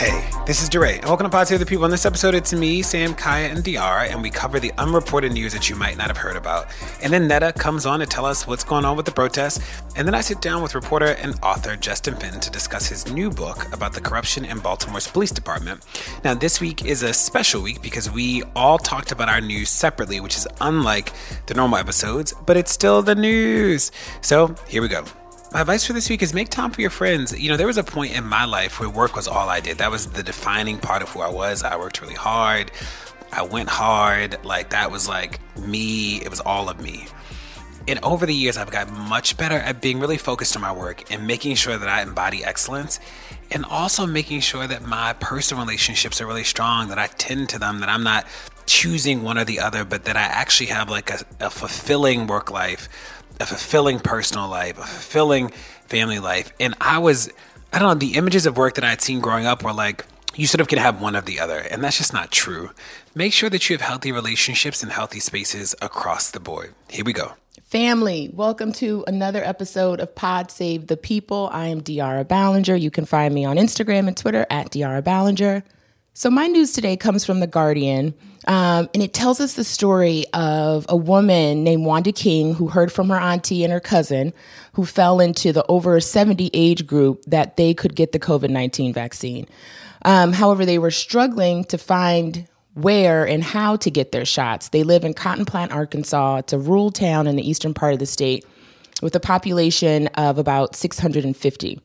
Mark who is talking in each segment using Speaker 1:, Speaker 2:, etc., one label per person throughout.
Speaker 1: Hey, this is DeRay, and welcome to Pod Save the People. In this episode, it's me, Sam, Kaya, and De'Ara, and we cover the unreported news that you might not have heard about. And then Netta comes on to tell us what's going on with the protests, and then I sit down with reporter and author Justin Fenton to discuss his new book about the corruption in Baltimore's police department. Now, this week is a special week because we all talked about our news separately, which is unlike the normal episodes, but it's still the news. So, here we go. My advice for this week is make time for your friends. You know, there was a point in my life where work was all I did. That was the defining part of who I was. I worked really hard. I went hard. Like, that was like me. It was all of me. And over the years, I've gotten much better at being really focused on my work and making sure that I embody excellence and also making sure that my personal relationships are really strong, that I tend to them, that I'm not choosing one or the other, but that I actually have like a, a fulfilling work life a fulfilling personal life, a fulfilling family life. And I was, I don't know, the images of work that I had seen growing up were like, you sort of can have one of the other. And that's just not true. Make sure that you have healthy relationships and healthy spaces across the board. Here we go.
Speaker 2: Family, welcome to another episode of Pod Save the People. I am De'Ara Balenger. You can find me on Instagram and Twitter at De'Ara Balenger. So, my news today comes from The Guardian, um, and it tells us the story of a woman named Wanda King who heard from her auntie and her cousin who fell into the over 70 age group that they could get the COVID 19 vaccine. Um, however, they were struggling to find where and how to get their shots. They live in Cotton Plant, Arkansas. It's a rural town in the eastern part of the state with a population of about 650.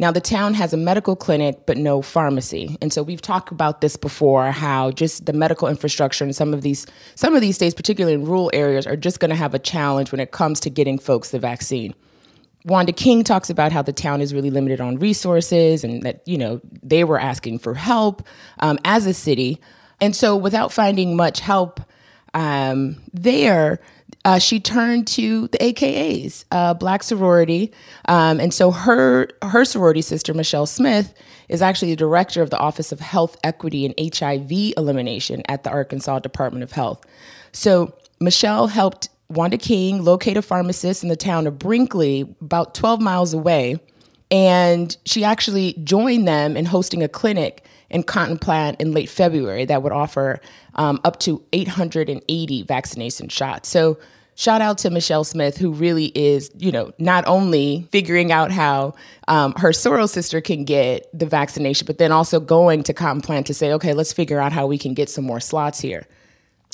Speaker 2: Now, the town has a medical clinic, but no pharmacy. And so we've talked about this before how just the medical infrastructure in some of these some of these states, particularly in rural areas, are just going to have a challenge when it comes to getting folks the vaccine. Wanda King talks about how the town is really limited on resources and that, you know, they were asking for help um, as a city. And so without finding much help um, there, uh, she turned to the AKAs, uh, Black sorority, um, and so her her sorority sister Michelle Smith is actually the director of the Office of Health Equity and HIV Elimination at the Arkansas Department of Health. So Michelle helped Wanda King locate a pharmacist in the town of Brinkley, about 12 miles away, and she actually joined them in hosting a clinic in Cotton Plant in late February that would offer um, up to 880 vaccination shots. So shout out to Michelle Smith, who really is, you know, not only figuring out how um, her soror sister can get the vaccination, but then also going to Cotton Plant to say, okay, let's figure out how we can get some more slots here.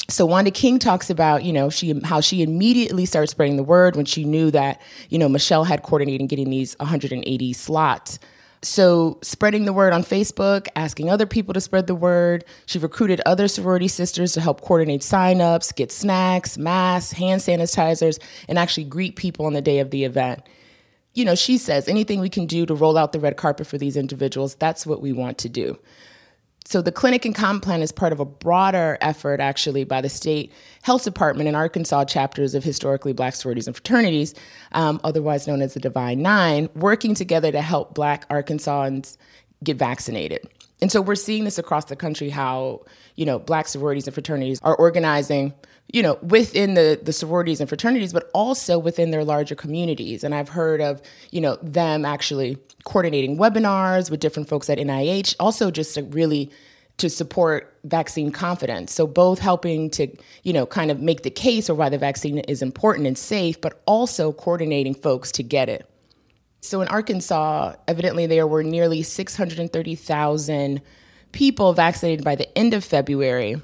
Speaker 2: So Wanda King talks about, you know, she how she immediately started spreading the word when she knew that, you know, Michelle had coordinated getting these 180 slots so, spreading the word on Facebook, asking other people to spread the word. She recruited other sorority sisters to help coordinate signups, get snacks, masks, hand sanitizers, and actually greet people on the day of the event. You know, she says anything we can do to roll out the red carpet for these individuals, that's what we want to do. So the clinic and Cotton Plant is part of a broader effort, actually, by the state health department and Arkansas chapters of historically black sororities and fraternities, um, otherwise known as the Divine Nine, working together to help black Arkansans get vaccinated. And so we're seeing this across the country how, you know, black sororities and fraternities are organizing you know, within the, the sororities and fraternities, but also within their larger communities. And I've heard of, you know, them actually coordinating webinars with different folks at NIH, also just to really to support vaccine confidence. So both helping to, you know, kind of make the case or why the vaccine is important and safe, but also coordinating folks to get it. So in Arkansas, evidently there were nearly 630,000 people vaccinated by the end of February.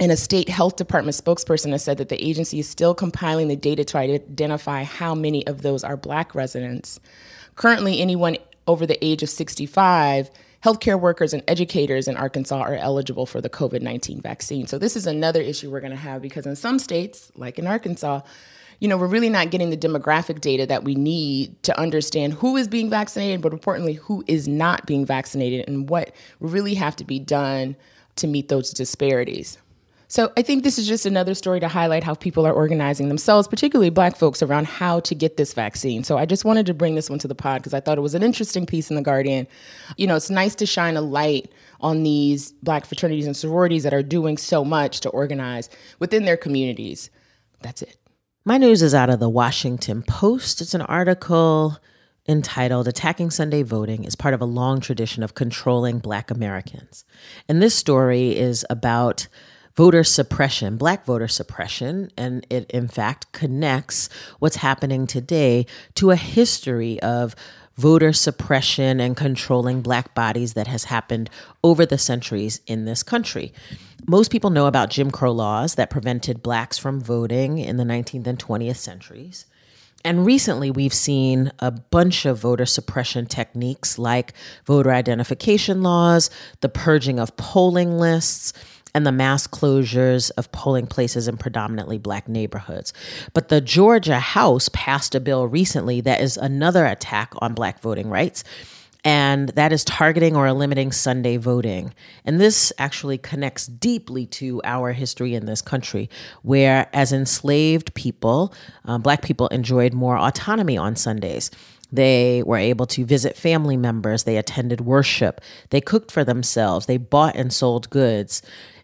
Speaker 2: And a state health department spokesperson has said that the agency is still compiling the data to identify how many of those are black residents. Currently, anyone over the age of 65, healthcare workers and educators in Arkansas are eligible for the COVID 19 vaccine. So, this is another issue we're going to have because in some states, like in Arkansas, you know, we're really not getting the demographic data that we need to understand who is being vaccinated, but importantly, who is not being vaccinated and what really have to be done to meet those disparities. So I think this is just another story to highlight how people are organizing themselves, particularly black folks, around how to get this vaccine. So I just wanted to bring this one to the pod because I thought it was an interesting piece in The Guardian. You know, it's nice to shine a light on these black fraternities and sororities that are doing so much to organize within their communities. That's it.
Speaker 3: My news is out of the Washington Post. It's an article entitled Attacking Sunday Voting is part of a long tradition of controlling Black Americans. And this story is about voter suppression, black voter suppression, and it in fact connects what's happening today to a history of voter suppression and controlling black bodies that has happened over the centuries in this country. Most people know about Jim Crow laws that prevented blacks from voting in the 19th and 20th centuries. And recently, we've seen a bunch of voter suppression techniques like voter identification laws, the purging of polling lists, and the mass closures of polling places in predominantly black neighborhoods. But the Georgia House passed a bill recently that is another attack on black voting rights. And that is targeting or limiting Sunday voting. And this actually connects deeply to our history in this country, where as enslaved people, um, Black people enjoyed more autonomy on Sundays. They were able to visit family members. They attended worship. They cooked for themselves. They bought and sold goods.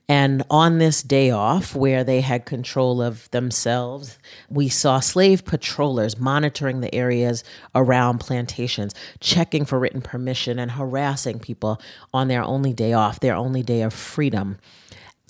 Speaker 3: And on this day off, where they had control of themselves, we saw slave patrollers monitoring the areas around plantations, checking for written permission, and harassing people on their only day off, their only day of freedom.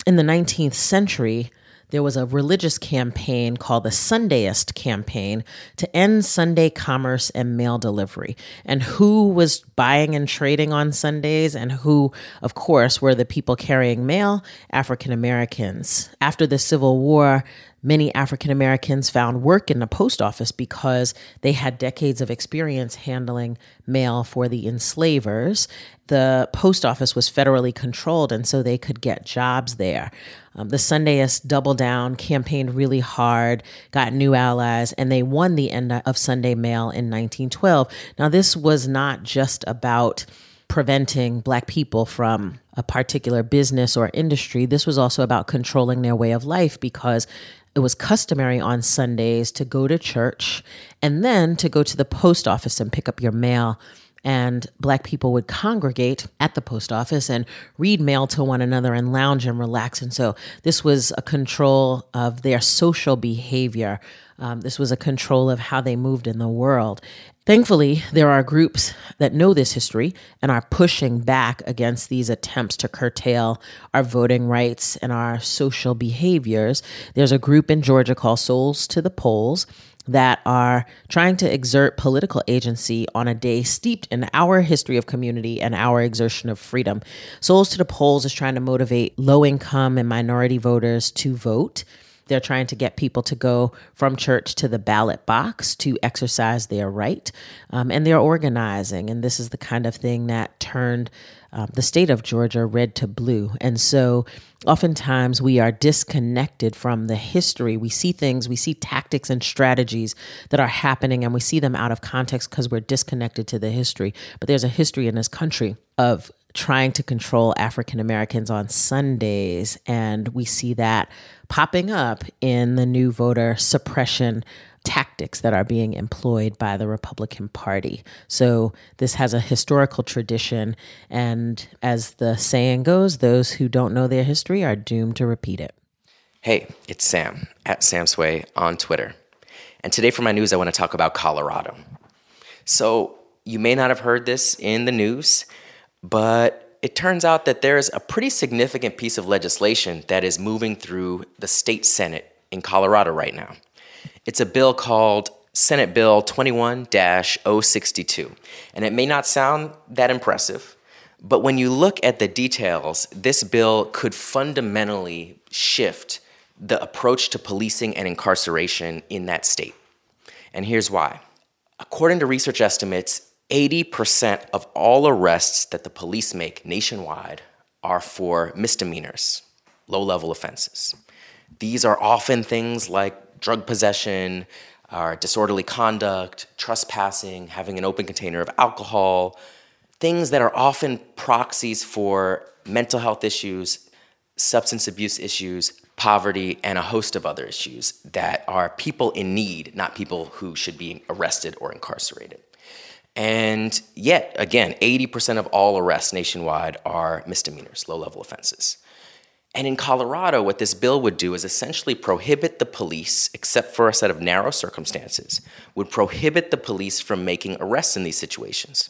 Speaker 3: In the 19th century, there was a religious campaign called the Sundayist campaign to end Sunday commerce and mail delivery. And who was buying and trading on Sundays, and who, of course, were the people carrying mail? African Americans. After the Civil War, Many African Americans found work in the post office because they had decades of experience handling mail for the enslavers. The post office was federally controlled, and so they could get jobs there. Um, the Sundayists doubled down, campaigned really hard, got new allies, and they won the end of Sunday Mail in 1912. Now, this was not just about preventing Black people from a particular business or industry. This was also about controlling their way of life because it was customary on Sundays to go to church and then to go to the post office and pick up your mail. And black people would congregate at the post office and read mail to one another and lounge and relax. And so this was a control of their social behavior. Um, this was a control of how they moved in the world. Thankfully, there are groups that know this history and are pushing back against these attempts to curtail our voting rights and our social behaviors. There's a group in Georgia called Souls to the Polls that are trying to exert political agency on a day steeped in our history of community and our exertion of freedom. Souls to the Polls is trying to motivate low income and minority voters to vote. They're trying to get people to go from church to the ballot box to exercise their right. Um, and they're organizing. And this is the kind of thing that turned um, the state of Georgia red to blue. And so oftentimes we are disconnected from the history. We see things, we see tactics and strategies that are happening, and we see them out of context because we're disconnected to the history. But there's a history in this country of trying to control African Americans on Sundays. And we see that popping up in the new voter suppression tactics that are being employed by the Republican Party. So this has a historical tradition. And as the saying goes, those who don't know their history are doomed to repeat it.
Speaker 4: Hey, it's Sam at Sam Sway on Twitter. And today for my news, I want to talk about Colorado. So you may not have heard this in the news, but it turns out that there's a pretty significant piece of legislation that is moving through the state Senate in Colorado right now. It's a bill called Senate Bill 21 062. And it may not sound that impressive, but when you look at the details, this bill could fundamentally shift the approach to policing and incarceration in that state. And here's why. According to research estimates, 80% of all arrests that the police make nationwide are for misdemeanors, low level offenses. These are often things like drug possession, or disorderly conduct, trespassing, having an open container of alcohol, things that are often proxies for mental health issues, substance abuse issues, poverty, and a host of other issues that are people in need, not people who should be arrested or incarcerated. And yet, again, 80% of all arrests nationwide are misdemeanors, low level offenses. And in Colorado, what this bill would do is essentially prohibit the police, except for a set of narrow circumstances, would prohibit the police from making arrests in these situations.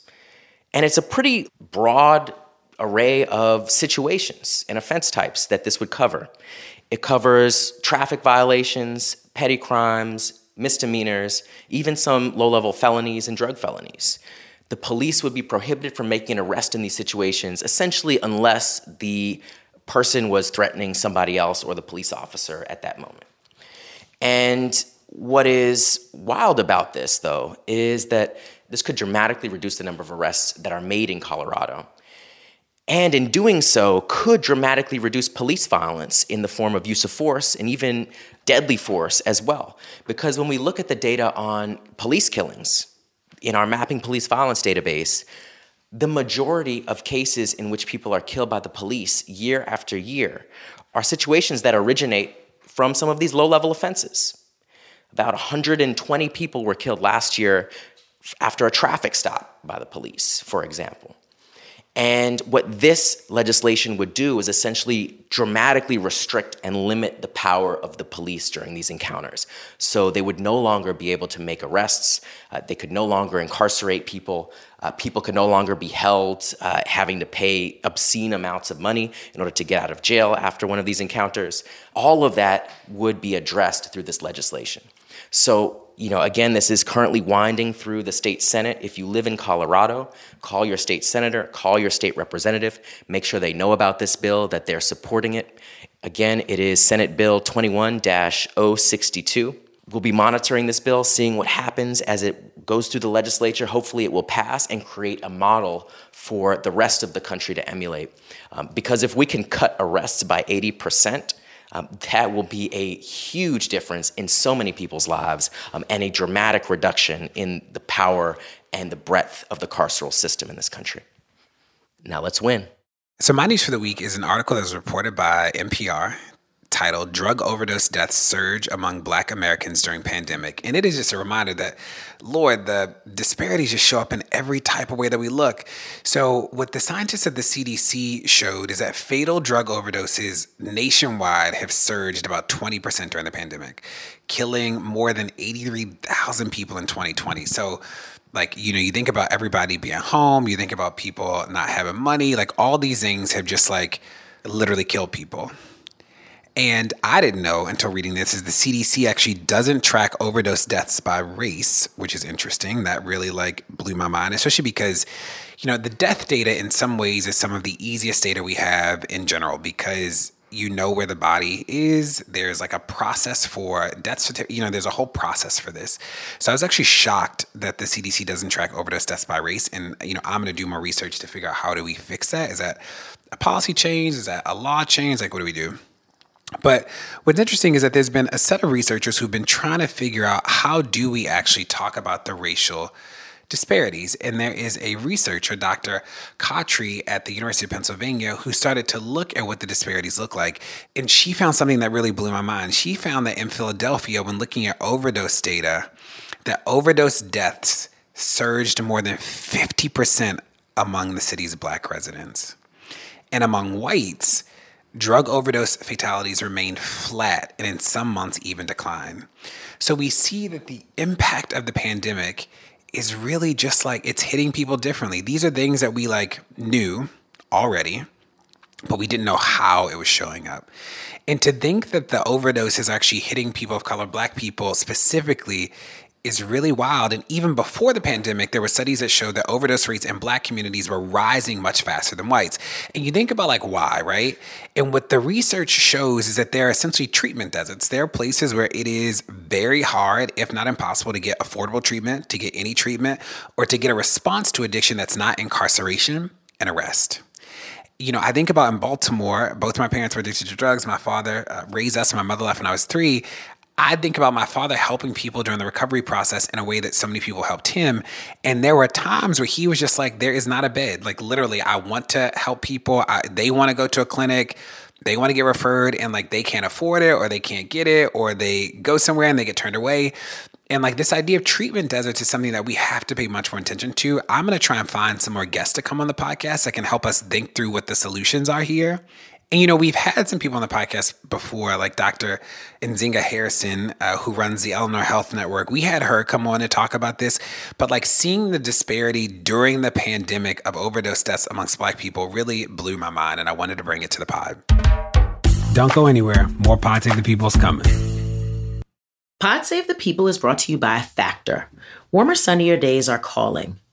Speaker 4: And it's a pretty broad array of situations and offense types that this would cover. It covers traffic violations, petty crimes, misdemeanors, even some low level felonies and drug felonies. The police would be prohibited from making an arrest in these situations, essentially, unless the person was threatening somebody else or the police officer at that moment. And what is wild about this, though, is that this could dramatically reduce the number of arrests that are made in Colorado. And in doing so, could dramatically reduce police violence in the form of use of force and even deadly force as well. Because when we look at the data on police killings in our Mapping Police Violence database, the majority of cases in which people are killed by the police year after year are situations that originate from some of these low level offenses. About 120 people were killed last year after a traffic stop by the police, for example. And what this legislation would do is essentially dramatically restrict and limit the power of the police during these encounters. So they would no longer be able to make arrests, uh, they could no longer incarcerate people, uh, people could no longer be held uh, having to pay obscene amounts of money in order to get out of jail after one of these encounters. All of that would be addressed through this legislation. So you know, again, this is currently winding through the state senate. If you live in Colorado, call your state senator, call your state representative, make sure they know about this bill, that they're supporting it. Again, it is Senate Bill 21 062. We'll be monitoring this bill, seeing what happens as it goes through the legislature. Hopefully, it will pass and create a model for the rest of the country to emulate. Um, because if we can cut arrests by 80%, um, that will be a huge difference in so many people's lives um, and a dramatic reduction in the power and the breadth of the carceral system in this country. Now let's win.
Speaker 1: So, my news for the week is an article that was reported by NPR titled Drug Overdose Deaths Surge Among Black Americans During Pandemic. And it is just a reminder that, Lord, the disparities just show up in every type of way that we look. So, what the scientists at the CDC showed is that fatal drug overdoses nationwide have surged about 20% during the pandemic, killing more than 83,000 people in 2020. So, like you know you think about everybody being home you think about people not having money like all these things have just like literally killed people and I didn't know until reading this is the CDC actually doesn't track overdose deaths by race, which is interesting. That really like blew my mind, especially because you know the death data in some ways is some of the easiest data we have in general because you know where the body is. There's like a process for death certificate. You know, there's a whole process for this. So I was actually shocked that the CDC doesn't track overdose deaths by race. And you know, I'm going to do more research to figure out how do we fix that. Is that a policy change? Is that a law change? Like, what do we do? But what's interesting is that there's been a set of researchers who've been trying to figure out how do we actually talk about the racial disparities. And there is a researcher, Dr. Khatri at the University of Pennsylvania, who started to look at what the disparities look like. And she found something that really blew my mind. She found that in Philadelphia, when looking at overdose data, that overdose deaths surged more than 50% among the city's black residents. And among whites, drug overdose fatalities remained flat and in some months even decline. So we see that the impact of the pandemic is really just like it's hitting people differently. These are things that we like knew already, but we didn't know how it was showing up. And to think that the overdose is actually hitting people of color, black people specifically, is really wild. And even before the pandemic, there were studies that showed that overdose rates in black communities were rising much faster than whites. And you think about like why, right? And what the research shows is that there are essentially treatment deserts. There are places where it is very hard, if not impossible, to get affordable treatment, to get any treatment, or to get a response to addiction that's not incarceration and arrest. you know, I think about in Baltimore, both my parents were addicted to drugs. My father uh, raised us, and my mother left when I was three. I think about my father helping people during the recovery process in a way that so many people helped him. And there were times where he was just like, there is not a bed. Like, literally, I want to help people. I, they want to go to a clinic. They want to get referred and like they can't afford it or they can't get it or they go somewhere and they get turned away. And like this idea of treatment deserts is something that we have to pay much more attention to. I'm going to try and find some more guests to come on the podcast that can help us think through what the solutions are here. And you know, we've had some people on the podcast before, like Dr. Nzinga Harrison, uh, who runs the Eleanor Health Network. We had her come on and talk about this, but like seeing the disparity during the pandemic of overdose deaths amongst Black people really blew my mind, and I wanted to bring it to the pod. Don't go anywhere. More Pod Save the People's coming.
Speaker 3: Pod Save the People is brought to you by Factor. Warmer, sunnier days are calling.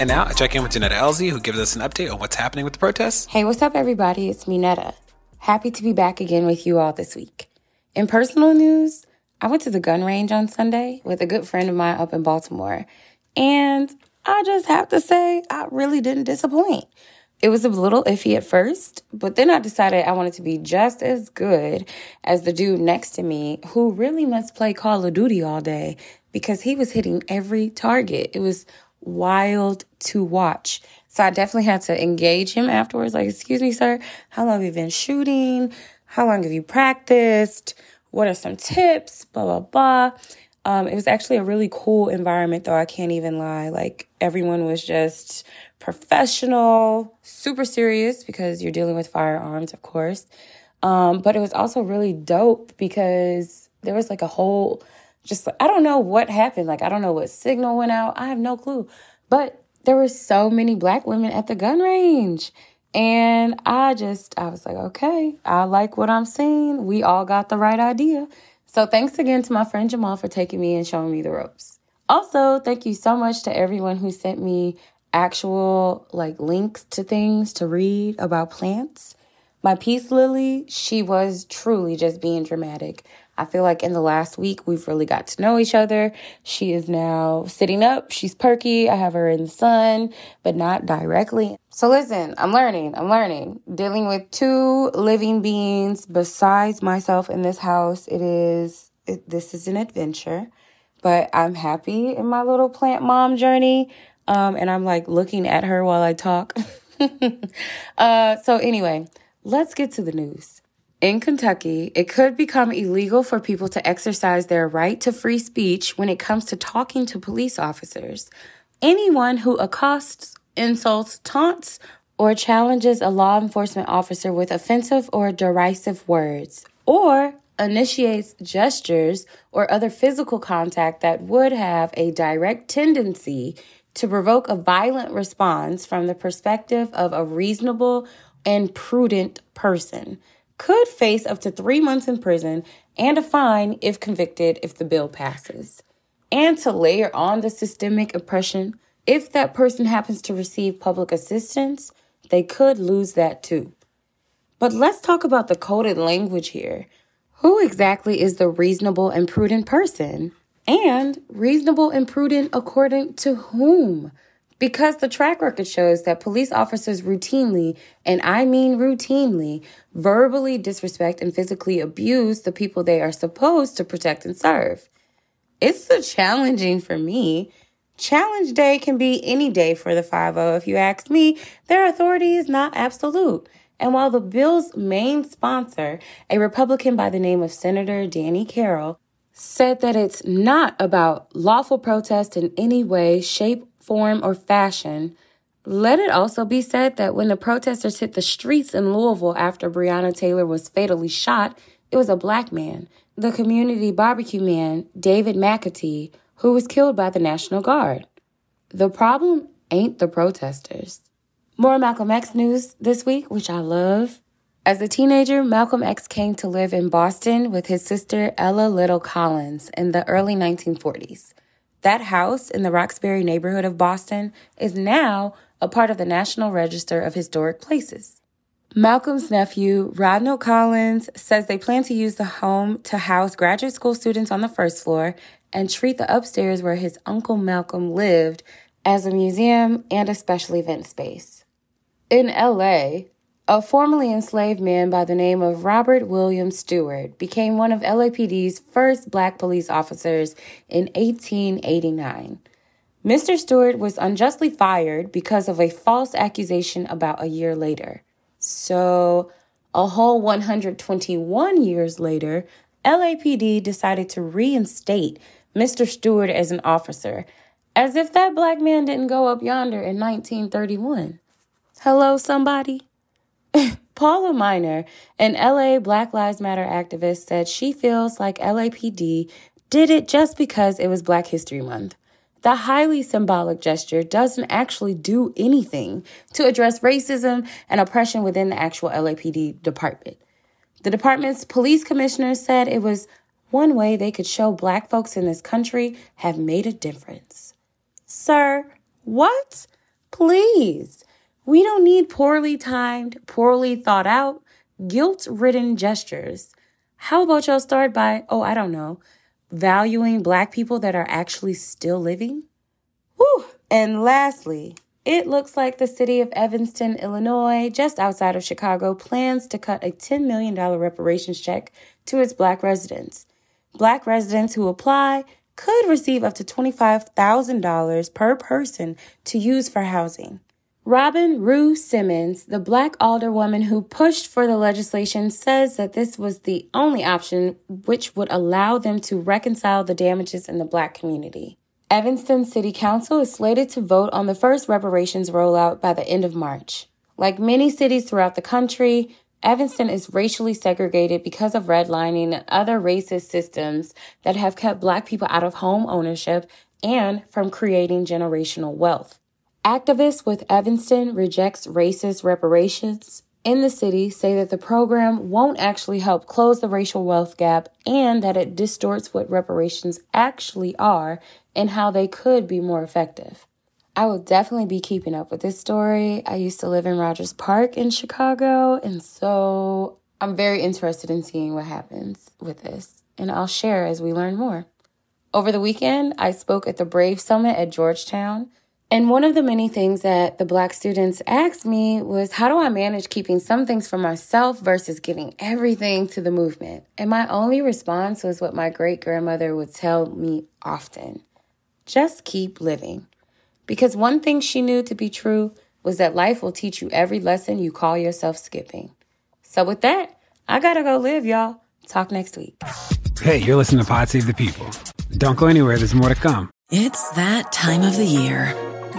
Speaker 1: And now I check in with Johnetta Elzie, who gives us an update on what's happening with the protests.
Speaker 5: Hey, what's up, everybody? It's me, Netta. Happy to be back again with you all this week. In personal news, I went to the gun range on Sunday with a good friend of mine up in Baltimore. And I just have to say, I really didn't disappoint. It was a little iffy at first, but then I decided I wanted to be just as good as the dude next to me who really must play Call of Duty all day because he was hitting every target. It was wild to watch. So I definitely had to engage him afterwards. Like, excuse me, sir, how long have you been shooting? How long have you practiced? What are some tips? Blah, blah, blah. Um, it was actually a really cool environment, though. I can't even lie. Like everyone was just professional, super serious because you're dealing with firearms, of course. Um, but it was also really dope because there was like a whole, just I don't know what happened. Like I don't know what signal went out. I have no clue. But there were so many black women at the gun range. And I just, I was like, okay, I like what I'm seeing. We all got the right idea. So thanks again to my friend Jamal for taking me and showing me the ropes. Also, thank you so much to everyone who sent me actual like links to things to read about plants. My peace lily, she was truly just being dramatic. I feel like in the last week, we've really got to know each other. She is now sitting up. She's perky. I have her in the sun, but not directly. So listen, I'm learning. I'm learning. Dealing with two living beings besides myself in this house, it is, it, this is an adventure. But I'm happy in my little plant mom journey. Um, and I'm like looking at her while I talk. uh, so anyway, let's get to the news. In Kentucky, it could become illegal for people to exercise their right to free speech when it comes to talking to police officers. Anyone who accosts, insults, taunts, or challenges a law enforcement officer with offensive or derisive words, or initiates gestures or other physical contact that would have a direct tendency to provoke a violent response from the perspective of a reasonable and prudent person could face up to three months in prison and a fine if convicted if the bill passes. And to layer on the systemic oppression, if that person happens to receive public assistance, they could lose that too. But let's talk about the coded language here. Who exactly is the reasonable and prudent person? And reasonable and prudent according to whom? Because the track record shows that police officers routinely, and I mean routinely, verbally disrespect and physically abuse the people they are supposed to protect and serve. It's so challenging for me. Challenge day can be any day for the 5 if you ask me. Their authority is not absolute. And while the bill's main sponsor, a Republican by the name of Senator Danny Carroll, said that it's not about lawful protest in any way, shape, form, or fashion. Let it also be said that when the protesters hit the streets in Louisville after Breonna Taylor was fatally shot, it was a black man, the community barbecue man, David McAtee, who was killed by the National Guard. The problem ain't the protesters. More Malcolm X news this week, which I love. As a teenager, Malcolm X came to live in Boston with his sister Ella Little Collins in the early 1940s. That house in the Roxbury neighborhood of Boston is now a part of the National Register of Historic Places. Malcolm's nephew, Rodnell Collins, says they plan to use the home to house graduate school students on the first floor and treat the upstairs where his uncle Malcolm lived as a museum and a special event space. In LA, a formerly enslaved man by the name of Robert William Stewart became one of LAPD's first black police officers in 1889. Mr. Stewart was unjustly fired because of a false accusation about a year later. So, a whole 121 years later, LAPD decided to reinstate Mr. Stewart as an officer, as if that black man didn't go up yonder in 1931. Hello, somebody? Paula Minor, an LA Black Lives Matter activist, said she feels like LAPD did it just because it was Black History Month. The highly symbolic gesture doesn't actually do anything to address racism and oppression within the actual LAPD department. The department's police commissioner said it was one way they could show black folks in this country have made a difference. Sir, what? Please. We don't need poorly timed, poorly thought out, guilt ridden gestures. How about y'all start by, oh, I don't know, valuing black people that are actually still living? Whew. And lastly, it looks like the city of Evanston, Illinois, just outside of Chicago, plans to cut a $10 million reparations check to its black residents. Black residents who apply could receive up to $25,000 per person to use for housing. Robin Rue Simmons, the black alderwoman who pushed for the legislation, says that this was the only option which would allow them to reconcile the damages in the black community. Evanston City Council is slated to vote on the first reparations rollout by the end of March. Like many cities throughout the country, Evanston is racially segregated because of redlining and other racist systems that have kept black people out of home ownership and from creating generational wealth. Activists with Evanston rejects racist reparations in the city say that the program won't actually help close the racial wealth gap and that it distorts what reparations actually are and how they could be more effective. I will definitely be keeping up with this story. I used to live in Rogers Park in Chicago, and so I'm very interested in seeing what happens with this, and I'll share as we learn more. Over the weekend, I spoke at the Brave Summit at Georgetown. And one of the many things that the black students asked me was how do I manage keeping some things for myself versus giving everything to the movement? And my only response was what my great grandmother would tell me often just keep living. Because one thing she knew to be true was that life will teach you every lesson you call yourself skipping. So, with that, I gotta go live, y'all. Talk next week.
Speaker 1: Hey, you're listening to Pod Save the People. Don't go anywhere, there's more to come.
Speaker 6: It's that time of the year.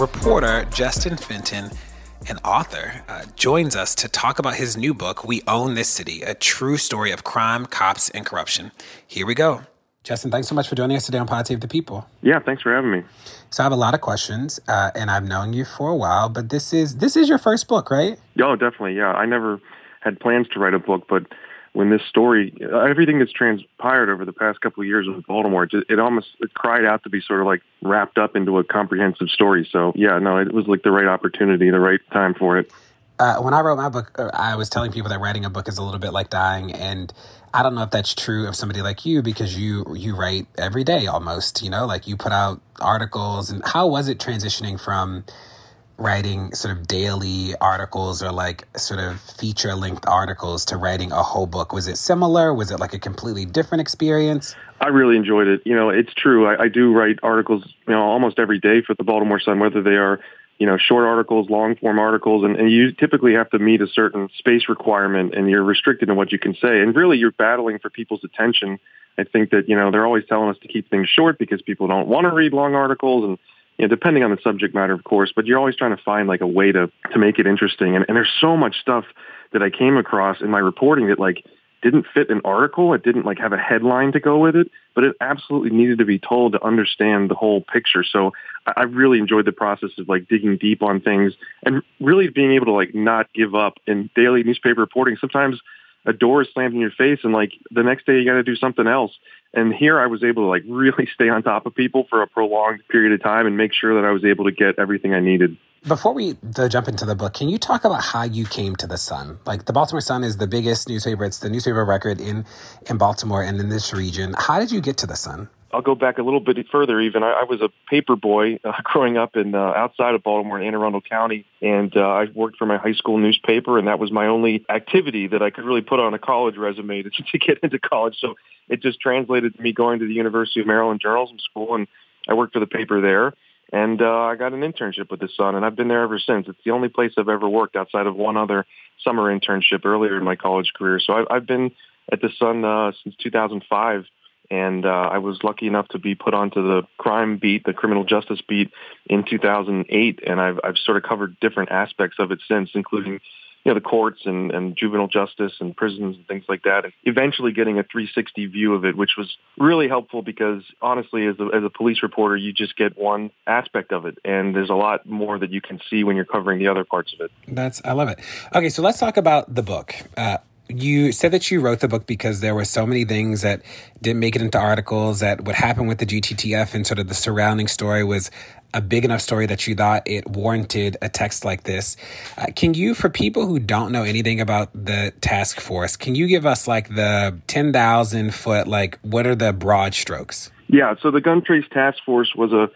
Speaker 1: Reporter Justin Fenton, an author, uh, joins us to talk about his new book, We Own This City A True Story of Crime, Cops, and Corruption. Here we go. Justin, thanks so much for joining us today on Pod Save the People.
Speaker 7: Yeah, thanks for having me.
Speaker 1: So I have a lot of questions, uh, and I've known you for a while, but this is this is your first book, right?
Speaker 7: Oh, definitely. Yeah, I never had plans to write a book, but when this story, everything that's transpired over the past couple of years with Baltimore, it, it almost it cried out to be sort of like wrapped up into a comprehensive story. So yeah, no, it was like the right opportunity, the right time for it.
Speaker 1: Uh, when I wrote my book, uh, I was telling people that writing a book is a little bit like dying, and I don't know if that's true of somebody like you because you you write every day almost. You know, like you put out articles, and how was it transitioning from writing sort of daily articles or like sort of feature length articles to writing a whole book? Was it similar? Was it like a completely different experience?
Speaker 7: I really enjoyed it. You know, it's true. I, I do write articles, you know, almost every day for the Baltimore Sun, whether they are, you know, short articles, long form articles, and, and you typically have to meet a certain space requirement and you're restricted in what you can say. And really you're battling for people's attention. I think that, you know, they're always telling us to keep things short because people don't want to read long articles and you know, depending on the subject matter, of course, but you're always trying to find like a way to, to make it interesting. And, and there's so much stuff that I came across in my reporting that like didn't fit an article. It didn't like have a headline to go with it, but it absolutely needed to be told to understand the whole picture. So I, I really enjoyed the process of like digging deep on things and really being able to like not give up in daily newspaper reporting. Sometimes a door is slammed in your face and like the next day you got to do something else. And here I was able to like really stay on top of people for a prolonged period of time and make sure that I was able to get everything I needed.
Speaker 1: Before we uh, jump into the book, can you talk about how you came to the Sun? Like the Baltimore Sun is the biggest newspaper; it's the newspaper record in in Baltimore and in this region. How did you get to the Sun?
Speaker 7: I'll go back a little bit further. Even I, I was a paper boy uh, growing up in uh, outside of Baltimore in Anne Arundel County, and uh, I worked for my high school newspaper, and that was my only activity that I could really put on a college resume to, to get into college. So it just translated to me going to the University of Maryland Journalism School, and I worked for the paper there. And uh, I got an internship with the Sun, and I've been there ever since. It's the only place I've ever worked outside of one other summer internship earlier in my college career. So I've, I've been at the Sun uh, since 2005 and uh, I was lucky enough to be put onto the crime beat, the criminal justice beat, in 2008, and I've I've sort of covered different aspects of it since, including you know the courts and, and juvenile justice and prisons and things like that, and eventually getting a 360 view of it, which was really helpful because honestly, as a, as a police reporter, you just get one aspect of it, and there's a lot more that you can see when you're covering the other parts of it.
Speaker 1: That's I love it. Okay, so let's talk about the book. Uh, you said that you wrote the book because there were so many things that didn't make it into articles that what happened with the GTTF and sort of the surrounding story was a big enough story that you thought it warranted a text like this. Uh, can you, for people who don't know anything about the task force, can you give us like the 10,000 foot, like what are the broad strokes?
Speaker 7: Yeah, so the Gun Trace Task Force was a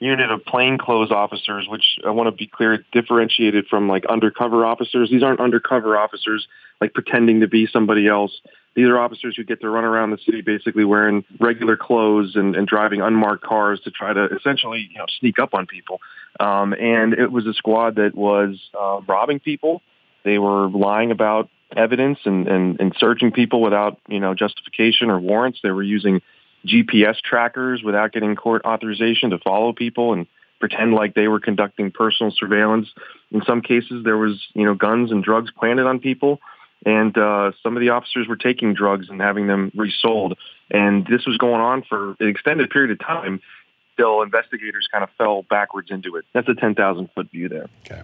Speaker 7: unit of plainclothes officers, which I want to be clear, differentiated from like undercover officers. These aren't undercover officers like pretending to be somebody else. These are officers who get to run around the city basically wearing regular clothes and, and driving unmarked cars to try to essentially you know sneak up on people. Um, and it was a squad that was uh, robbing people. They were lying about evidence and, and, and searching people without you know justification or warrants. They were using GPS trackers without getting court authorization to follow people and pretend like they were conducting personal surveillance. In some cases, there was, you know, guns and drugs planted on people. And uh, some of the officers were taking drugs and having them resold. And this was going on for an extended period of time till investigators kind of fell backwards into it. That's a 10,000 foot view there.
Speaker 1: Okay.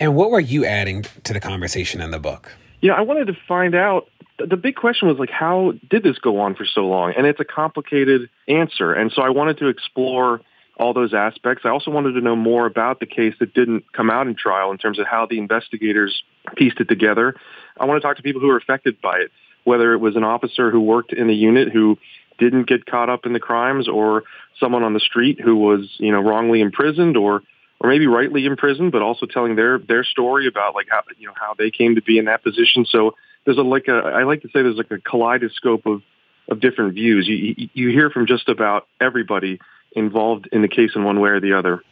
Speaker 1: And what were you adding to the conversation in the book?
Speaker 7: Yeah, I wanted to find out the big question was like, how did this go on for so long? And it's a complicated answer. And so I wanted to explore all those aspects. I also wanted to know more about the case that didn't come out in trial in terms of how the investigators pieced it together. I want to talk to people who were affected by it, whether it was an officer who worked in the unit who didn't get caught up in the crimes or someone on the street who was, you know, wrongly imprisoned or or maybe rightly imprisoned, but also telling their their story about like how you know how they came to be in that position. So there's a like a I like to say there's like a kaleidoscope of of different views. You you hear from just about everybody involved in the case in one way or the other.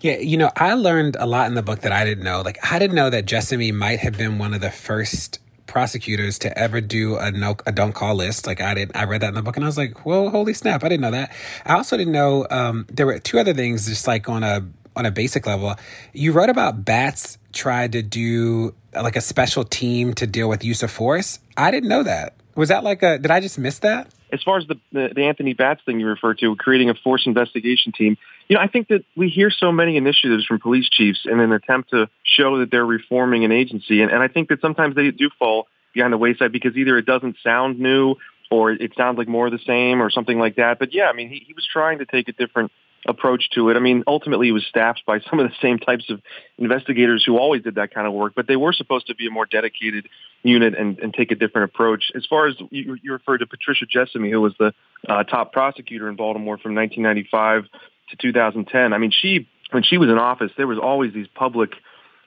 Speaker 1: Yeah, you know, I learned a lot in the book that I didn't know. Like I didn't know that Jessamy might have been one of the first prosecutors to ever do a no a don't call list. Like I didn't, I read that in the book and I was like, whoa, holy snap, I didn't know that. I also didn't know um, there were two other things just like on a on a basic level. You wrote about Batts tried to do like a special team to deal with use of force. I didn't know that. Was that like a? Did I just miss that?
Speaker 7: As far as the the, the Anthony Batts thing you referred to, creating a force investigation team, you know, I think that we hear so many initiatives from police chiefs in an attempt to show that they're reforming an agency, and, and I think that sometimes they do fall behind the wayside because either it doesn't sound new or it sounds like more of the same or something like that. But yeah, I mean, he, he was trying to take a different approach to it. I mean, ultimately, it was staffed by some of the same types of investigators who always did that kind of work, but they were supposed to be a more dedicated unit and, and take a different approach. As far as you, you referred to Patricia Jessamy, who was the uh, top prosecutor in Baltimore from 1995 to 2010. I mean, she when she was in office, there was always these public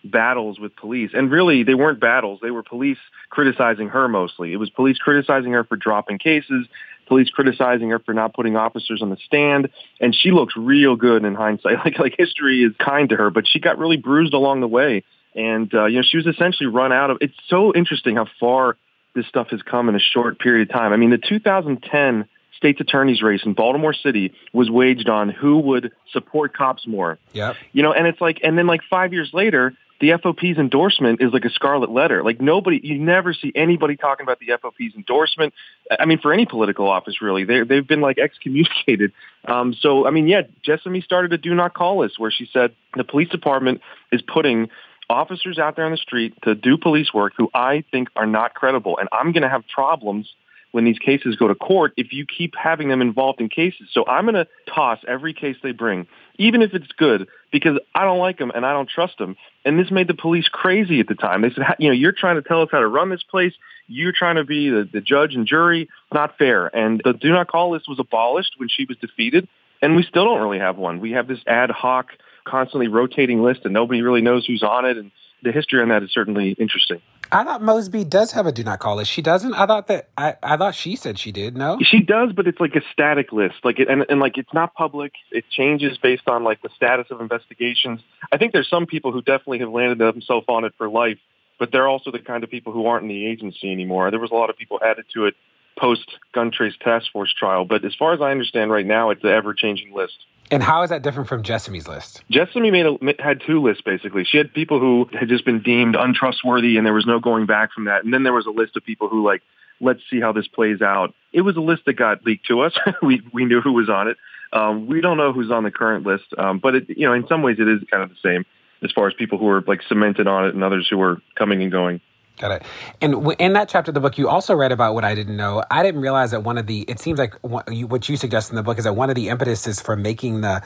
Speaker 7: battles with police. And really, they weren't battles. They were police criticizing her mostly. It was police criticizing her for dropping cases police criticizing her for not putting officers on the stand. And she looks real good in hindsight. Like like history is kind to her, but she got really bruised along the way. And uh, you know, she was essentially run out of. It's so interesting how far this stuff has come in a short period of time. I mean, the 2010 state's attorney's race in Baltimore City was waged on who would support cops more.
Speaker 1: Yeah.
Speaker 7: You know, and it's like, and then like five years later, the FOP's endorsement is like a scarlet letter. Like nobody, you never see anybody talking about the FOP's endorsement. I mean, for any political office, really, they they've been like excommunicated. Um, so, I mean, yeah, Jessamy started a do not call list where she said the police department is putting officers out there on the street to do police work who I think are not credible, and I'm going to have problems when these cases go to court if you keep having them involved in cases. So I'm going to toss every case they bring even if it's good, because I don't like them and I don't trust them. And this made the police crazy at the time. They said, you know, you're trying to tell us how to run this place. You're trying to be the, the judge and jury. Not fair. And the do not call list was abolished when she was defeated. And we still don't really have one. We have this ad hoc, constantly rotating list and nobody really knows who's on it. And the history on that is certainly interesting.
Speaker 1: I thought Mosby does have a do not call list. She doesn't. I thought that I, I thought she said she did. No,
Speaker 7: she does, but it's like a static list. Like it, and and like it's not public. It changes based on like the status of investigations. I think there's some people who definitely have landed themselves on it for life, but they're also the kind of people who aren't in the agency anymore. There was a lot of people added to it post gun trace task force trial, but as far as I understand right now, it's an ever changing list.
Speaker 1: And how is that different from Jessamy's list?
Speaker 7: Jessamy made a, had two lists basically. She had people who had just been deemed untrustworthy, and there was no going back from that. And then there was a list of people who like, let's see how this plays out. It was a list that got leaked to us. we we knew who was on it. Um, we don't know who's on the current list, um, but it, you know, in some ways, it is kind of the same as far as people who are like cemented on it and others who are coming and going.
Speaker 1: Got it. And in that chapter of the book, you also read about what I didn't know. I didn't realize that one of the, it seems like what you suggest in the book is that one of the impetuses for making the,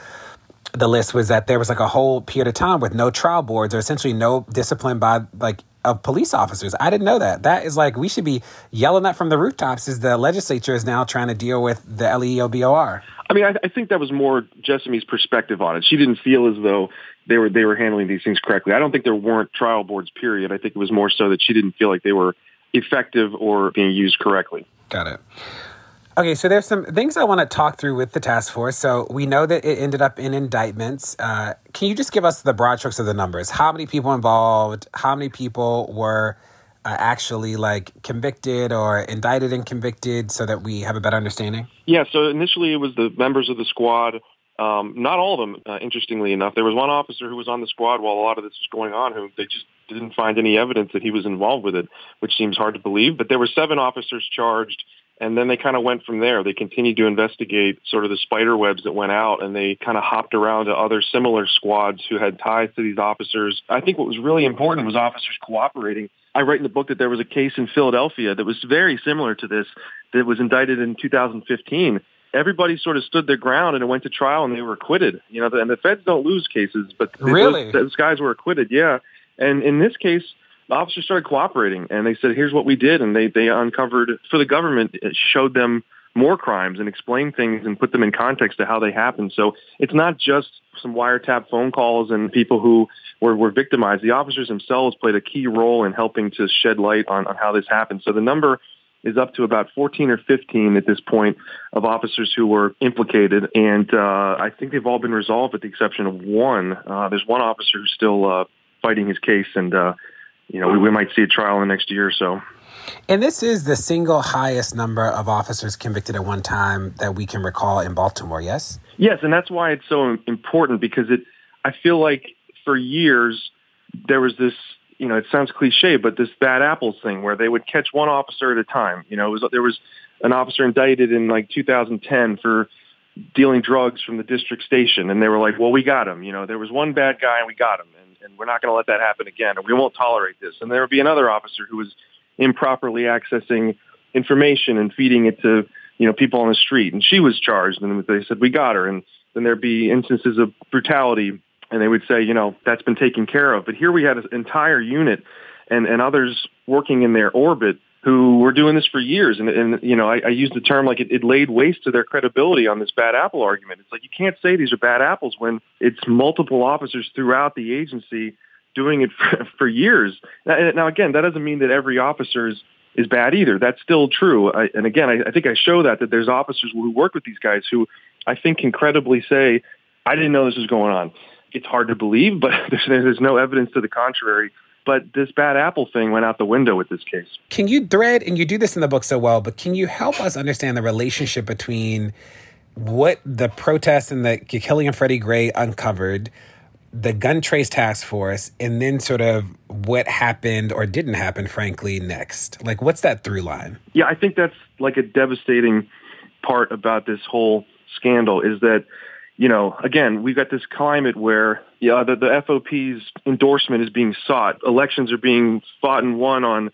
Speaker 1: the list was that there was like a whole period of time with no trial boards or essentially no discipline by like of police officers. I didn't know that. That is like we should be yelling that from the rooftops Is the legislature is now trying to deal with the LEOBOR.
Speaker 7: I mean, I, I think that was more Jessamy's perspective on it. She didn't feel as though they were they were handling these things correctly. I don't think there weren't trial boards. Period. I think it was more so that she didn't feel like they were effective or being used correctly.
Speaker 1: Got it. Okay, so there's some things I want to talk through with the task force. So we know that it ended up in indictments. Uh, can you just give us the broad strokes of the numbers? How many people involved? How many people were uh, actually like convicted or indicted and convicted, so that we have a better understanding?
Speaker 7: Yeah. So initially, it was the members of the squad um, not all of them, uh, interestingly enough. There was one officer who was on the squad while a lot of this was going on who they just didn't find any evidence that he was involved with it, which seems hard to believe. But there were seven officers charged, and then they kind of went from there. They continued to investigate sort of the spider webs that went out, and they kind of hopped around to other similar squads who had ties to these officers. I think what was really important was officers cooperating. I write in the book that there was a case in Philadelphia that was very similar to this that was indicted in 2015 everybody sort of stood their ground and it went to trial and they were acquitted. You know, and the feds don't lose cases, but
Speaker 1: really?
Speaker 7: those, those guys were acquitted. Yeah. And in this case, the officers started cooperating and they said, here's what we did. And they, they uncovered for the government, it showed them more crimes and explained things and put them in context to how they happened. So it's not just some wiretap phone calls and people who were, were victimized. The officers themselves played a key role in helping to shed light on, on how this happened. So the number is up to about 14 or 15 at this point of officers who were implicated. And uh, I think they've all been resolved with the exception of one. Uh, there's one officer who's still uh, fighting his case, and, uh, you know, we, we might see a trial in the next year or so.
Speaker 1: And this is the single highest number of officers convicted at one time that we can recall in Baltimore, yes?
Speaker 7: Yes, and that's why it's so important because it I feel like for years there was this you know, it sounds cliche, but this bad apples thing where they would catch one officer at a time. You know, was, there was an officer indicted in like 2010 for dealing drugs from the district station, and they were like, "Well, we got him." You know, there was one bad guy, and we got him, and, and we're not going to let that happen again, and we won't tolerate this. And there would be another officer who was improperly accessing information and feeding it to you know people on the street, and she was charged, and they said we got her, and then there'd be instances of brutality and they would say, you know, that's been taken care of. But here we had an entire unit and, and others working in their orbit who were doing this for years. And, and you know, I, I use the term like it, it laid waste to their credibility on this bad apple argument. It's like you can't say these are bad apples when it's multiple officers throughout the agency doing it for, for years. Now, now, again, that doesn't mean that every officer is, is bad either. That's still true. I, and again, I, I think I show that, that there's officers who work with these guys who I think can credibly say, I didn't know this was going on it's hard to believe, but there's, there's no evidence to the contrary. But this bad apple thing went out the window with this case.
Speaker 1: Can you thread, and you do this in the book so well, but can you help us understand the relationship between what the protests and the killing of Freddie Gray uncovered, the gun trace task force, and then sort of what happened or didn't happen, frankly, next? Like, what's that through line?
Speaker 7: Yeah, I think that's like a devastating part about this whole scandal is that you know, again, we've got this climate where yeah, the, the FOP's endorsement is being sought. Elections are being fought and won on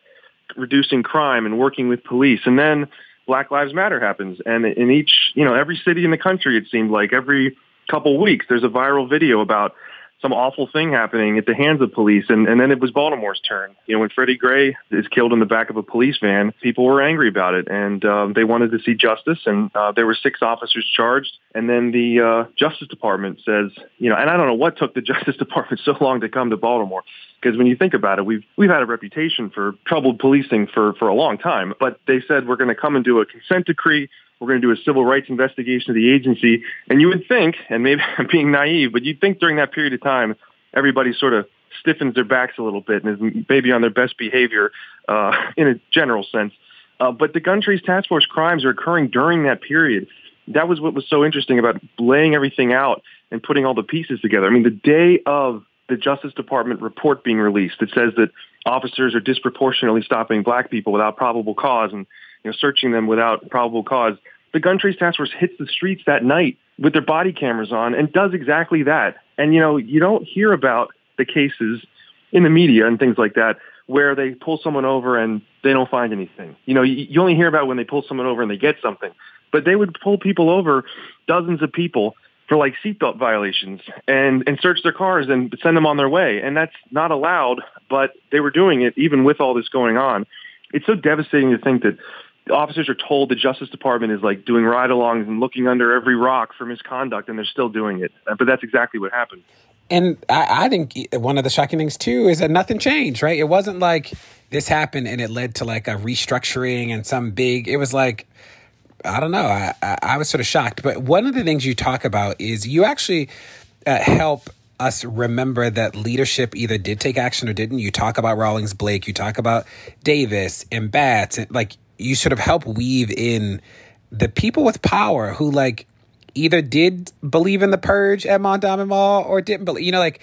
Speaker 7: reducing crime and working with police. And then Black Lives Matter happens. And in each, you know, every city in the country, it seemed like every couple weeks. There's a viral video about some awful thing happening at the hands of police. And, and then it was Baltimore's turn. You know, when Freddie Gray is killed in the back of a police van, people were angry about it and um, they wanted to see justice. And uh, there were six officers charged. And then the uh, Justice Department says, you know, and I don't know what took the Justice Department so long to come to Baltimore. Because when you think about it, we've we've had a reputation for troubled policing for, for a long time. But they said we're going to come and do a consent decree. We're going to do a civil rights investigation of the agency. And you would think, and maybe I'm being naive, but you'd think during that period of time, everybody sort of stiffens their backs a little bit and is maybe on their best behavior uh, in a general sense. Uh, but the gun trace task force crimes are occurring during that period. That was what was so interesting about laying everything out and putting all the pieces together. I mean, the day of the Justice Department report being released, it says that officers are disproportionately stopping black people without probable cause and you know, searching them without probable cause. The gun trace task force hits the streets that night with their body cameras on and does exactly that. And, you know, you don't hear about the cases in the media and things like that where they pull someone over and they don't find anything. You know, you, you only hear about when they pull someone over and they get something. But they would pull people over, dozens of people, for like seatbelt violations and, and search their cars and send them on their way. And that's not allowed, but they were doing it even with all this going on. It's so devastating to think that officers are told the Justice Department is like doing ride-alongs and looking under every rock for misconduct, and they're still doing it. But that's exactly what happened.
Speaker 1: And I, I think one of the shocking things too is that nothing changed. Right? It wasn't like this happened and it led to like a restructuring and some big. It was like I don't know. I, I was sort of shocked. But one of the things you talk about is you actually uh, help us remember that leadership either did take action or didn't. You talk about Rawlings Blake, you talk about Davis and Batts, and like you sort of help weave in the people with power who like either did believe in the purge at Mondawmin Mall or didn't believe. You know, like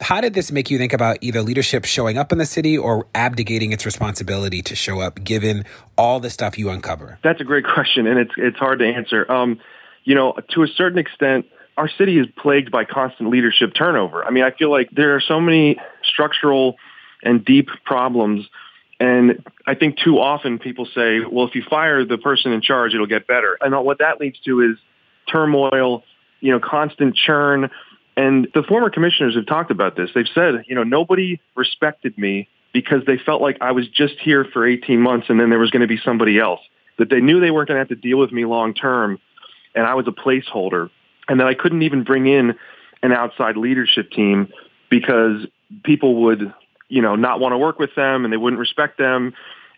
Speaker 1: how did this make you think about either leadership showing up in the city or abdicating its responsibility to show up, given all the stuff you uncover?
Speaker 7: That's a great question, and it's it's hard to answer. Um, you know, to a certain extent, our city is plagued by constant leadership turnover. I mean, I feel like there are so many structural and deep problems. And I think too often people say, well, if you fire the person in charge, it'll get better. And what that leads to is turmoil, you know, constant churn. And the former commissioners have talked about this. They've said, you know, nobody respected me because they felt like I was just here for 18 months and then there was going to be somebody else. That they knew they weren't going to have to deal with me long term and I was a placeholder and that I couldn't even bring in an outside leadership team because people would, you know, not want to work with them and they wouldn't respect them.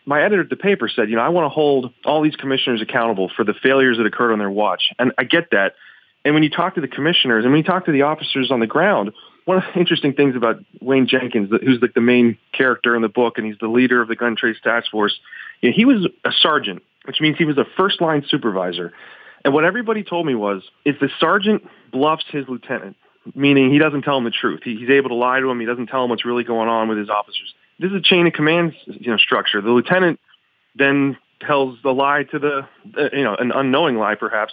Speaker 7: My editor at the paper said, you know, I want to hold all these commissioners accountable for the failures that occurred on their watch. And I get that. And when you talk to the commissioners and when you talk to the officers on the ground, one of the interesting things about Wayne Jenkins, who's like the main character in the book, and he's the leader of the gun trace task force, you know, he was a sergeant, which means he was a first line supervisor. And what everybody told me was, is the sergeant bluffs his lieutenant, meaning he doesn't tell him the truth. He, he's able to lie to him. He doesn't tell him what's really going on with his officers. This is a chain of command, you know, structure. The lieutenant then tells the lie to the, uh, you know, an unknowing lie perhaps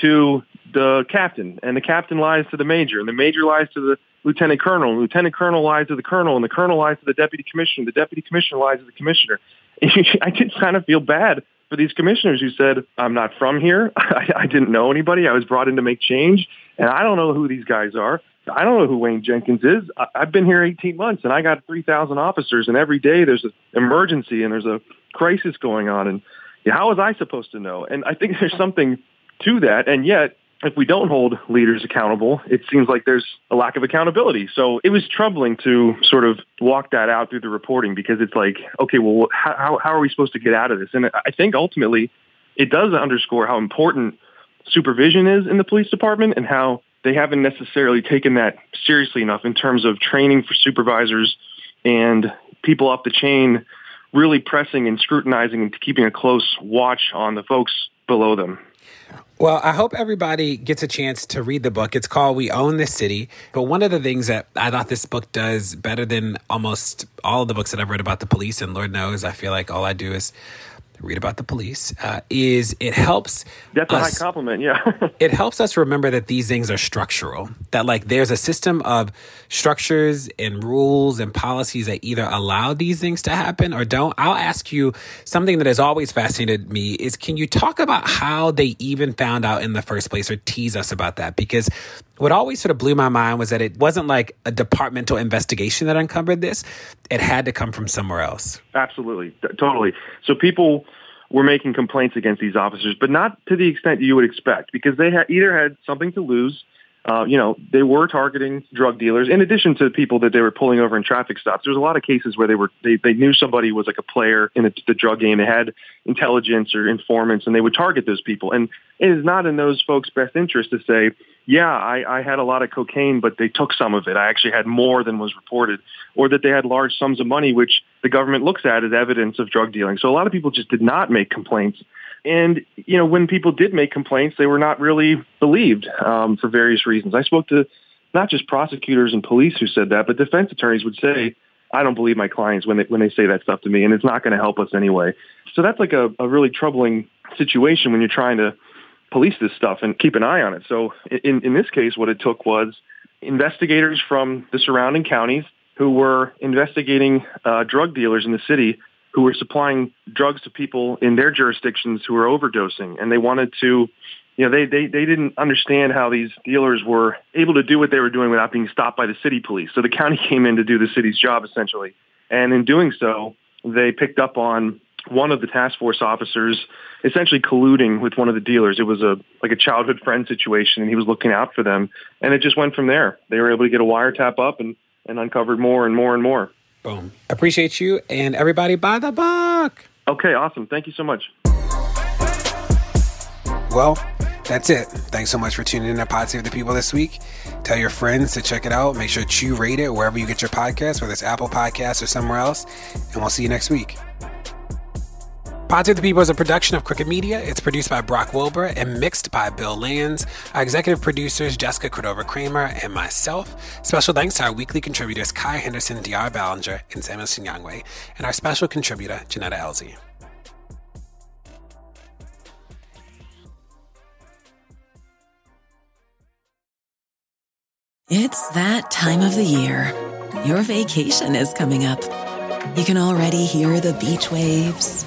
Speaker 7: to the captain, and the captain lies to the major, and the major lies to the lieutenant colonel, and the lieutenant colonel lies to the colonel, and the colonel lies to the deputy commissioner, the deputy commissioner lies to the commissioner. I did kind of feel bad for these commissioners who said, I'm not from here. I, I didn't know anybody. I was brought in to make change. And I don't know who these guys are. I don't know who Wayne Jenkins is. I've been here 18 months and I got 3,000 officers and every day there's an emergency and there's a crisis going on. And how was I supposed to know? And I think there's something to that. And yet if we don't hold leaders accountable, it seems like there's a lack of accountability. So it was troubling to sort of walk that out through the reporting because it's like, okay, well, how, how are we supposed to get out of this? And I think ultimately it does underscore how important supervision is in the police department and how they haven't necessarily taken that seriously enough in terms of training for supervisors and people up the chain really pressing and scrutinizing and keeping a close watch on the folks below them.
Speaker 1: Well, I hope everybody gets a chance to read the book. It's called We Own the City. But one of the things that I thought this book does better than almost all of the books that I've read about the police, and Lord knows I feel like all I do is read about the police uh, is it helps
Speaker 7: that's
Speaker 1: us,
Speaker 7: a high compliment yeah.
Speaker 1: it helps us remember that these things are structural that like there's a system of structures and rules and policies that either allow these things to happen or don't. I'll ask you something that has always fascinated me is can you talk about how they even found out in the first place or tease us about that? Because what always sort of blew my mind was that it wasn't like a departmental investigation that uncovered this. It had to come from somewhere else.
Speaker 7: Absolutely. Totally. So people were making complaints against these officers, but not to the extent you would expect because they either had something to lose uh, you know, they were targeting drug dealers in addition to people that they were pulling over in traffic stops. There was a lot of cases where they were they, they knew somebody was like a player in the, the drug game. They had intelligence or informants, and they would target those people. And it is not in those folks' best interest to say, "Yeah, I, I had a lot of cocaine, but they took some of it. I actually had more than was reported," or that they had large sums of money, which the government looks at as evidence of drug dealing. So a lot of people just did not make complaints and, you know, when people did make complaints, they were not really believed um, for various reasons. I spoke to not just prosecutors and police who said that, but defense attorneys would say, I don't believe my clients when they, when they say that stuff to me, and it's not going to help us anyway. So that's like a, a really troubling situation when you're trying to police this stuff and keep an eye on it. So in, in this case, what it took was investigators from the surrounding counties who were investigating uh, drug dealers in the city who were supplying drugs to people in their jurisdictions who were overdosing, and they wanted to, you know, they they they didn't understand how these dealers were able to do what they were doing without being stopped by the city police. So the county came in to do the city's job essentially, and in doing so, they picked up on one of the task force officers essentially colluding with one of the dealers. It was a like a childhood friend situation, and he was looking out for them, and it just went from there. They were able to get a wiretap up and and uncovered more and more and more.
Speaker 1: Boom. Appreciate you and everybody buy the book.
Speaker 7: Okay, awesome. Thank you so much.
Speaker 1: Well, that's it. Thanks so much for tuning in to Pod Save the People this week. Tell your friends to check it out. Make sure to rate it wherever you get your podcast, whether it's Apple Podcasts or somewhere else. And we'll see you next week. Save the People is a production of Crooked Media. It's produced by Brock Wilbur and mixed by Bill Lance. Our executive producers, Jessica Cordova Kramer and myself. Special thanks to our weekly contributors, Kaya Henderson, De'Ara Balenger, and Samuel Sinyangwe, and our special contributor, Johnetta Elzie.
Speaker 6: It's that time of the year. Your vacation is coming up. You can already hear the beach waves